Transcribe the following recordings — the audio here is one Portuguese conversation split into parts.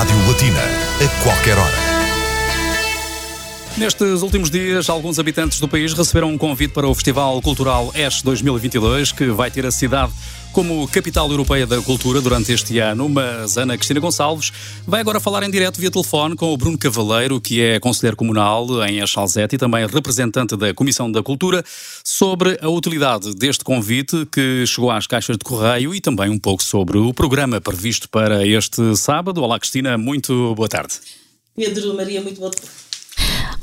Rádio Latina, a qualquer hora. Nestes últimos dias, alguns habitantes do país receberam um convite para o Festival Cultural ESH 2022, que vai ter a cidade como capital europeia da cultura durante este ano. Mas Ana Cristina Gonçalves vai agora falar em direto via telefone com o Bruno Cavaleiro, que é conselheiro comunal em Achalzete e também representante da Comissão da Cultura, sobre a utilidade deste convite que chegou às caixas de correio e também um pouco sobre o programa previsto para este sábado. Olá, Cristina, muito boa tarde. Pedro Maria, muito boa tarde.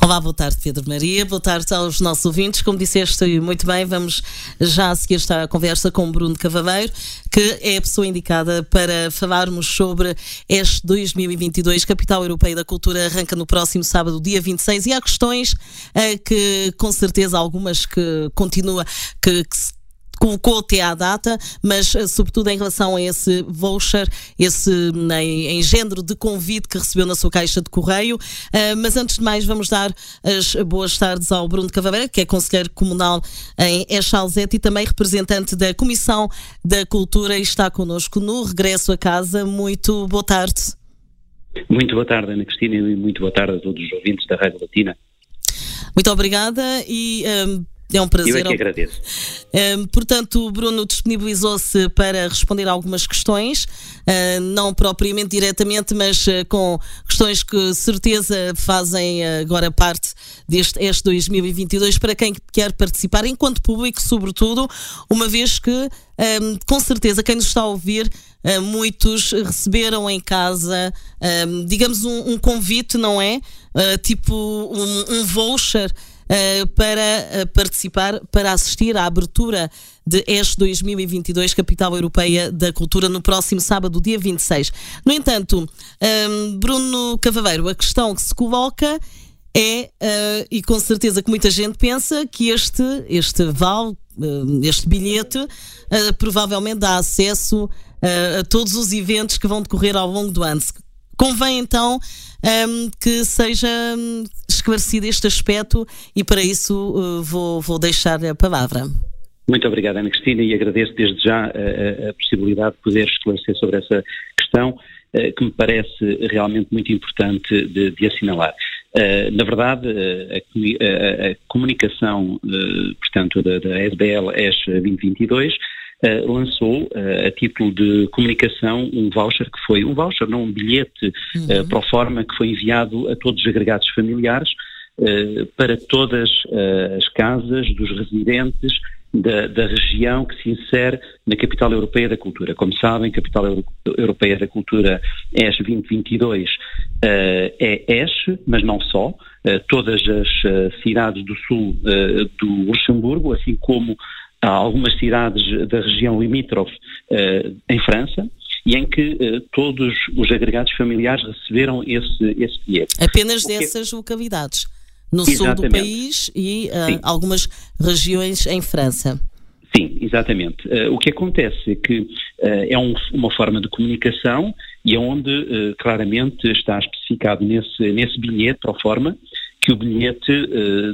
Olá, boa tarde, Pedro Maria. Boa tarde aos nossos ouvintes. Como disseste muito bem, vamos já seguir estar a conversa com Bruno Cavaleiro, que é a pessoa indicada para falarmos sobre este 2022, Capital Europeia da Cultura, arranca no próximo sábado, dia 26, e há questões uh, que, com certeza, algumas que continua, que, que colocou até à data, mas eh, sobretudo em relação a esse voucher, esse em, em género de convite que recebeu na sua caixa de correio. Uh, mas antes de mais, vamos dar as boas tardes ao Bruno Cavaveira, que é conselheiro comunal em Echalzete e também representante da Comissão da Cultura e está connosco no regresso a casa. Muito boa tarde. Muito boa tarde, Ana Cristina, e muito boa tarde a todos os ouvintes da Rádio Latina. Muito obrigada e um, é um prazer. Eu é que agradeço. Um, portanto, o Bruno disponibilizou-se para responder algumas questões, uh, não propriamente diretamente, mas uh, com questões que certeza fazem agora parte deste este 2022 para quem quer participar, enquanto público, sobretudo, uma vez que, com certeza, quem nos está a ouvir Uh, muitos receberam em casa, digamos, um, um, convite, não é? Uh, tipo um, um voucher uh, para uh, participar, para assistir à abertura de ESH 2022, Capital Europeia da Cultura, no próximo sábado, dia 26. No entanto, ehm, Bruno Cavaveiro, a questão que se coloca é, uh, e com certeza que muita gente pensa, que este, este val, este bilhete, provavelmente dá acesso a todos os eventos que vão decorrer ao longo do ano. Convém então um, que seja hum, esclarecido este aspecto e para isso uh, vou, vou deixar a palavra. Muito obrigado, Ana Cristina, e agradeço desde já a, a possibilidade de poder esclarecer sobre essa questão, uh, que me parece realmente muito importante de, de assinalar. Uh, na verdade, uh, a, a, comunicação, portanto, da, da SBL ES 2022 uh, lançou, uh, a título de comunicação, um voucher que foi, um voucher, não um bilhete uhum. uh, pro forma que foi enviado a todos os agregados familiares para todas as casas dos residentes da, da, região que se insere na Capital Europeia da Cultura. Como sabem, Capital Euro Europeia da Cultura ES 2022 uh, é ES, mas não só. Uh, todas as uh, cidades do sul do Luxemburgo, assim como Há algumas cidades da região limítrofe uh, em França, e em que uh, todos os agregados familiares receberam esse, esse bilhete. Apenas Porque... dessas localidades, no Exatamente. sul do país e uh, algumas regiões em França. Sim, exatamente. Uh, o que acontece é que é um, uma forma de comunicação e é onde claramente está especificado nesse, nesse bilhete, pro forma, que o bilhete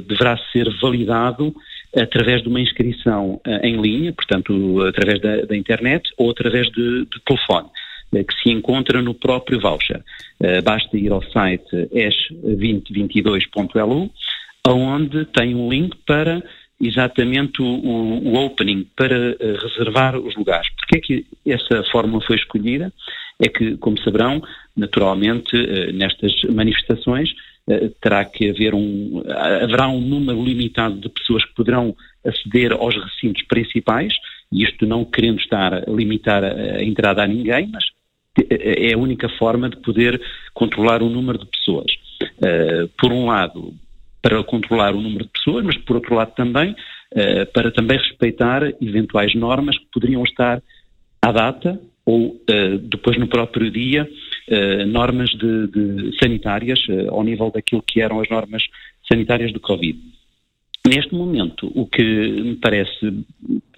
deverá ser validado através de uma inscrição uh, em linha, portanto, através da, da internet ou através de, de telefone uh, que se encontra no próprio voucher. Uh, basta ir ao site es2022.lu, onde tem um link para exatamente o, o, opening, para reservar os lugares. Porquê é que essa fórmula foi escolhida? É que, como saberão, naturalmente, nestas manifestações, eh, terá que haver um, haverá um número limitado de pessoas que poderão aceder aos recintos principais, e isto não querendo estar a limitar a, entrada a ninguém, mas é a única forma de poder controlar o número de pessoas. Por um lado, para controlar o número de pessoas, mas por outro lado também para também respeitar eventuais normas que poderiam estar à data ou uh, depois no próprio dia uh, normas de, de sanitárias uh, ao nível daquilo que eram as normas sanitárias do Covid. Neste momento, o que me parece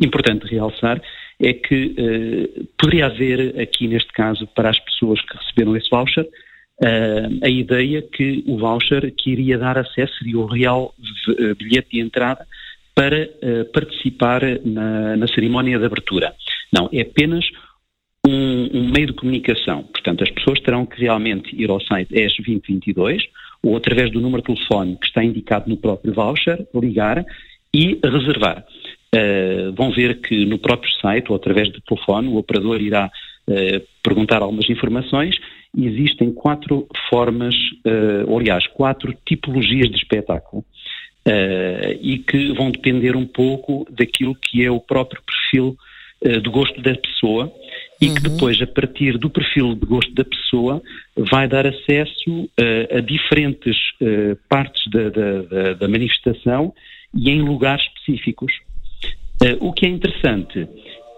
importante realçar é que poderia haver aqui, neste caso, para as pessoas que receberam esse voucher, a ideia que o voucher que iria dar acesso seria o real bilhete de entrada para participar na, na cerimónia de abertura. Não, é apenas um, um, meio de comunicação. Portanto, as pessoas terão que realmente ir ao site ES 2022 ou através do número de telefone que está indicado no próprio voucher, ligar e reservar. Uh, vão ver que no próprio site ou através do telefone o operador irá uh, perguntar algumas informações existem quatro formas, uh, ou aliás, quatro tipologias de espetáculo e que vão depender um pouco daquilo que é o próprio perfil de gosto da pessoa e que uhum. depois, a partir do perfil de gosto da pessoa, vai dar acesso uh, a diferentes uh, partes da, da, da, manifestação e em lugares específicos. Uh, o que é interessante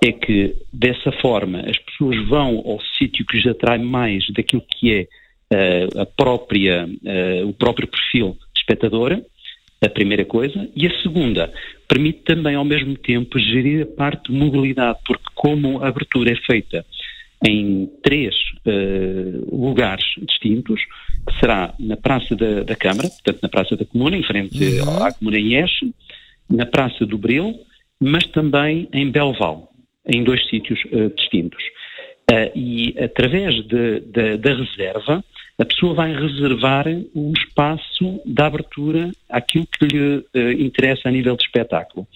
é que, dessa forma, as pessoas vão ao sítio que lhes atrai mais daquilo que é a própria, o próprio perfil de espectadora, a primeira coisa, e a segunda, permite também ao mesmo tempo gerir a parte de mobilidade, porque como a abertura é feita em três uh, lugares distintos, que será na Praça da, da, Câmara, portanto na Praça da Comuna, em frente uhum. à Comuna Ieche, na Praça do Bril, mas também em Belval, em dois sítios uh, distintos. Uh, e através de, de, da reserva, a pessoa vai reservar um espaço da abertura àquilo que lhe uh, interessa a nível de espetáculo.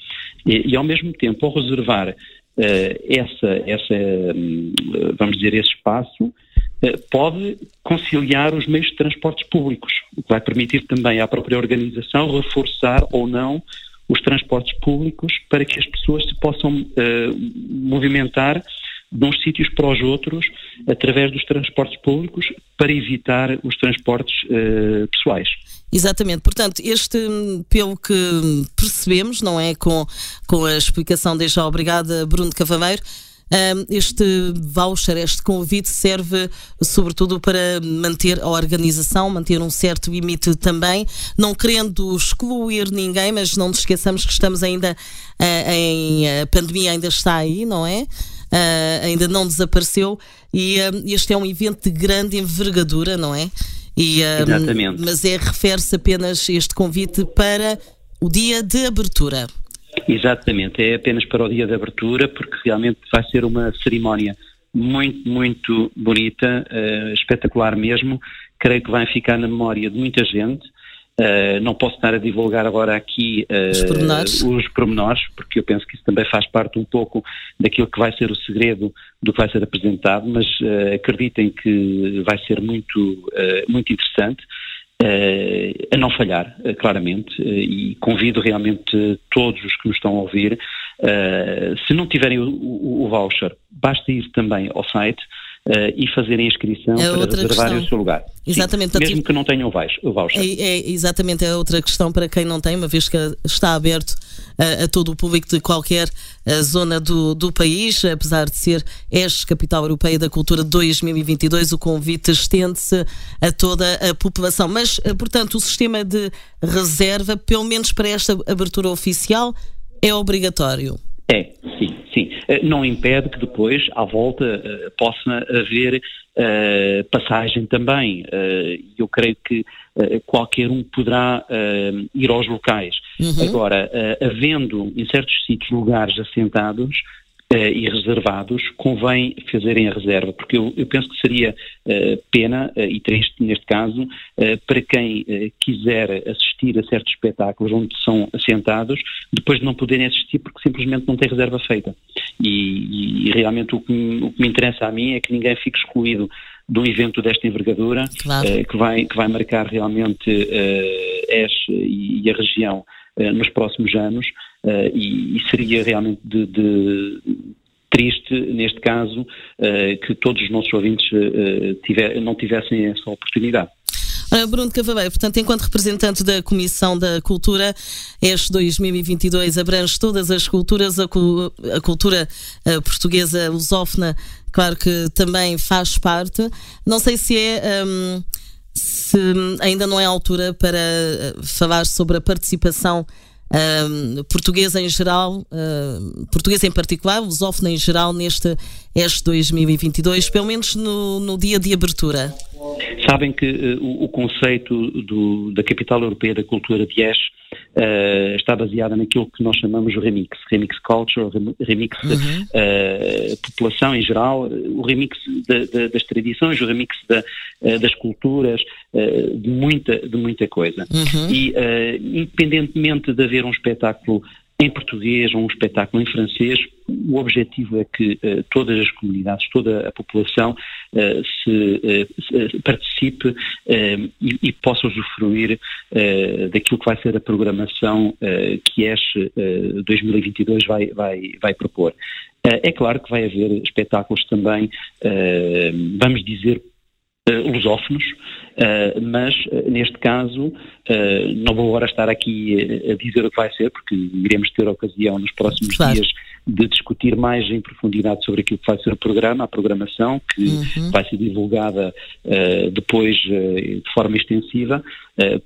E, e, ao mesmo tempo, ao reservar uh, essa, essa um, vamos dizer, esse espaço, uh, pode conciliar os meios de transportes públicos, o que vai permitir também à própria organização reforçar ou não os transportes públicos para que as pessoas se possam movimentar de uns sítios para os outros através dos transportes públicos para evitar os transportes uh, pessoais. Exatamente, portanto, este, pelo que percebemos, não é? Com, com a explicação já, obrigada Bruno Cavameiro, este voucher, este convite serve sobretudo para manter a organização, manter um certo limite também, não querendo excluir ninguém, mas não nos esqueçamos que estamos ainda ah, em. A pandemia ainda está aí, não é? Uh, ainda não desapareceu e uh, este é um evento de grande envergadura, não é? E, uh, Exatamente. Mas é, refere-se apenas este convite para o dia de abertura. Exatamente, é apenas para o dia de abertura, porque realmente vai ser uma cerimónia muito, muito bonita, espetacular mesmo. Creio que vai ficar na memória de muita gente. Uh, não posso estar a divulgar agora aqui uh, os, pormenores. os pormenores, porque eu penso que isso também faz parte um pouco daquilo que vai ser o segredo do que vai ser apresentado, mas uh, acreditem que vai ser muito, muito interessante. a não falhar, claramente, e convido realmente todos os que nos estão a ouvir, se não tiverem o, o, o voucher, basta ir também ao site, uh, e fazerem a inscrição é para reservarem o seu lugar. Exatamente. Sim, mesmo que não tenham o voucher. É, é, exatamente, é outra questão para quem não tem, uma vez que está aberto a, a todo o público de qualquer eh, zona do, do país, apesar de ser este Capital Europeia da Cultura 2022, o convite estende-se a toda a população. Mas, eh, portanto, o sistema de reserva, pelo menos para esta abertura oficial, é obrigatório. É, sim. Eh, não impede que depois, à volta, eh, possa haver uh, passagem também. Eu creio que qualquer um poderá ir aos locais. Uhum. Agora, havendo em certos sítios lugares assentados, e reservados, convém fazerem a reserva, porque eu, eu penso que seria uh, pena uh, e triste, neste caso, para quem quiser assistir a certos espetáculos onde são assentados, depois de não poderem assistir porque simplesmente não tem reserva feita. E, e realmente o que, me, o que me interessa a mim é que ninguém fique excluído de um evento desta envergadura, claro. que, vai, que vai marcar realmente uh, ES e, e a região nos próximos anos uh, e, e, seria realmente de, de triste, neste caso, que todos os nossos ouvintes tiver, não tivessem essa oportunidade. Bruno Cavaleiro, portanto, enquanto representante da Comissão da Cultura, este 2022 abrange todas as culturas, a, cultura portuguesa lusófona, claro que também faz parte. Não sei se é. Um, se ainda não é a altura para eh, falar sobre a participação portuguesa em geral, uh, em particular, lusófona em geral, neste este 2022, pelo menos no, no dia de abertura? Sabem que uh, o, o, conceito do, da Capital Europeia da Cultura de ES uh, está baseada naquilo que nós chamamos o remix, remix culture, remix uhum. uh, população em geral, o remix de, de, das tradições, o remix uh, das culturas, de, muita, de muita coisa. Uhum. E independentemente de haver um espetáculo em português ou um espetáculo em francês, o objetivo é que uh, todas as comunidades, toda a população uh, se, uh, participe e, e, possa usufruir daquilo que vai ser a programação que este 2022 vai, vai, vai propor. é claro que vai haver espetáculos também, vamos dizer, lusófonos, Uh, mas, uh, neste caso, uh, não vou agora estar aqui a dizer o que vai ser, porque iremos ter a ocasião nos próximos claro. dias de discutir mais em profundidade sobre aquilo que vai ser o programa, a programação, que uhum. vai ser divulgada depois de forma extensiva,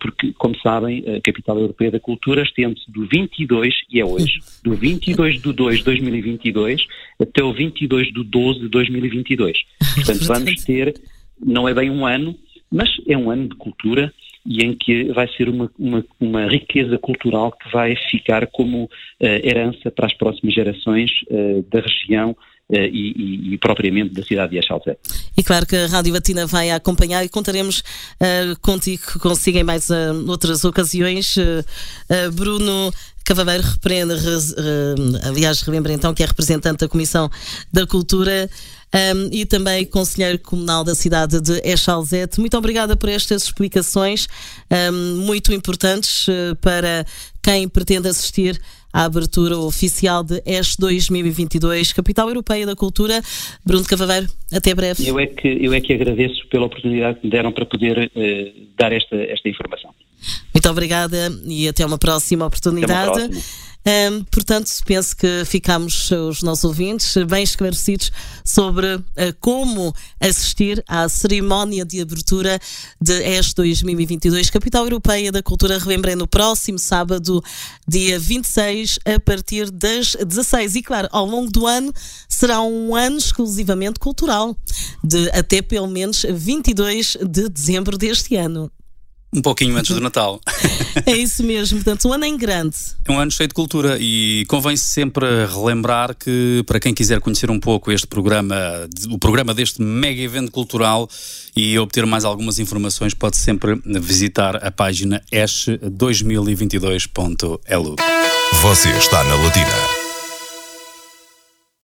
porque, como sabem, a Capital Europeia da Cultura estende-se do 22, e é hoje, do 22 de 2 de 2022 até o 22 de 12 de 2022. Portanto, vamos ter, não é bem um ano, mas é um ano de cultura e em que vai ser uma, uma, uma riqueza cultural que vai ficar como uh, herança para as próximas gerações uh, da região Uh, e, e, e, propriamente da cidade de Echalzé. E claro que a Rádio Batina vai acompanhar e contaremos uh, contigo, consigo em mais uh, outras ocasiões. Bruno Cavaleiro repreende, aliás, relembra então que é representante da Comissão da Cultura um, e também Conselheiro Comunal da cidade de Echalzete. Muito obrigada por estas explicações um, muito importantes uh, para quem pretende assistir à abertura oficial de ESH 2022, Capital Europeia da Cultura. Bruno Cavaveiro, até breve. Eu é que, eu é que agradeço pela oportunidade que me deram para poder uh, dar esta, esta informação. Muito obrigada e até uma próxima oportunidade. Um, portanto, penso que ficamos, os nossos ouvintes, bem esclarecidos sobre uh, como assistir à cerimónia de abertura de ES 2022, Capital Europeia da Cultura. Relembrem, no próximo sábado, dia 26, a partir das 16. E, claro, ao longo do ano, será um ano exclusivamente cultural, de até pelo menos 22 de dezembro deste ano. Um pouquinho antes do Natal. É isso mesmo, portanto, um ano em grande. É um ano cheio de cultura e convém sempre relembrar que, para quem quiser conhecer um pouco este programa, o programa deste mega evento cultural e obter mais algumas informações, pode sempre visitar a página esh2022.lu. Você está na Latina.